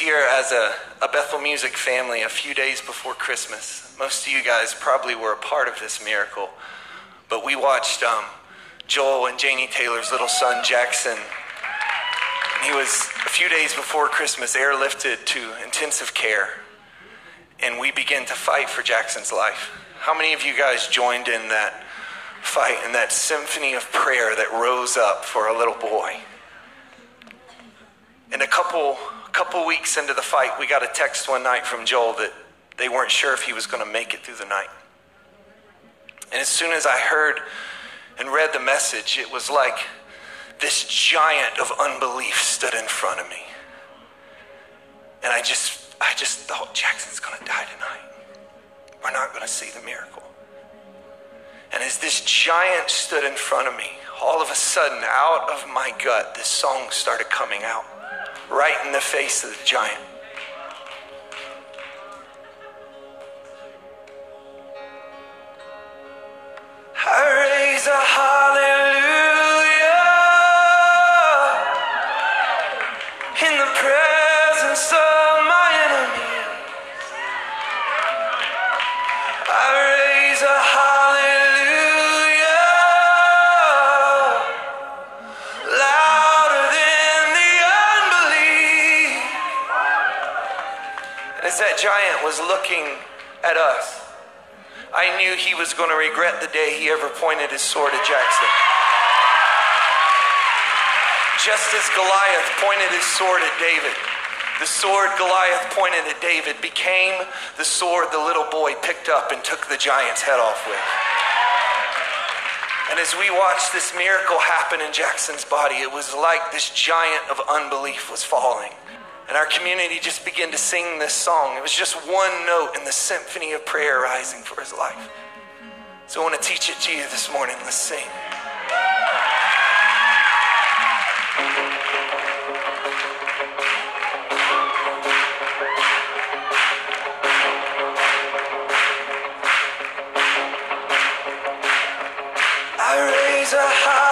this year as a, a Bethel Music family a few days before Christmas. Most of you guys probably were a part of this miracle, but we watched um, Joel and Janie Taylor's little son, Jackson. He was a few days before Christmas airlifted to intensive care, and we began to fight for Jackson's life. How many of you guys joined in that fight and that symphony of prayer that rose up for a little boy? And a couple, couple weeks into the fight, we got a text one night from Joel that they weren't sure if he was going to make it through the night. And as soon as I heard and read the message, it was like this giant of unbelief stood in front of me. And I just, I just thought, Jackson's going to die tonight. We're not going to see the miracle. And as this giant stood in front of me, all of a sudden, out of my gut, this song started coming out right in the face of the giant. Was looking at us, I knew he was going to regret the day he ever pointed his sword at Jackson. Just as Goliath pointed his sword at David, the sword Goliath pointed at David became the sword the little boy picked up and took the giant's head off with. And as we watched this miracle happen in Jackson's body, it was like this giant of unbelief was falling. And our community just began to sing this song. It was just one note in the symphony of prayer rising for his life. So I want to teach it to you this morning. Let's sing. I raise a hallelujah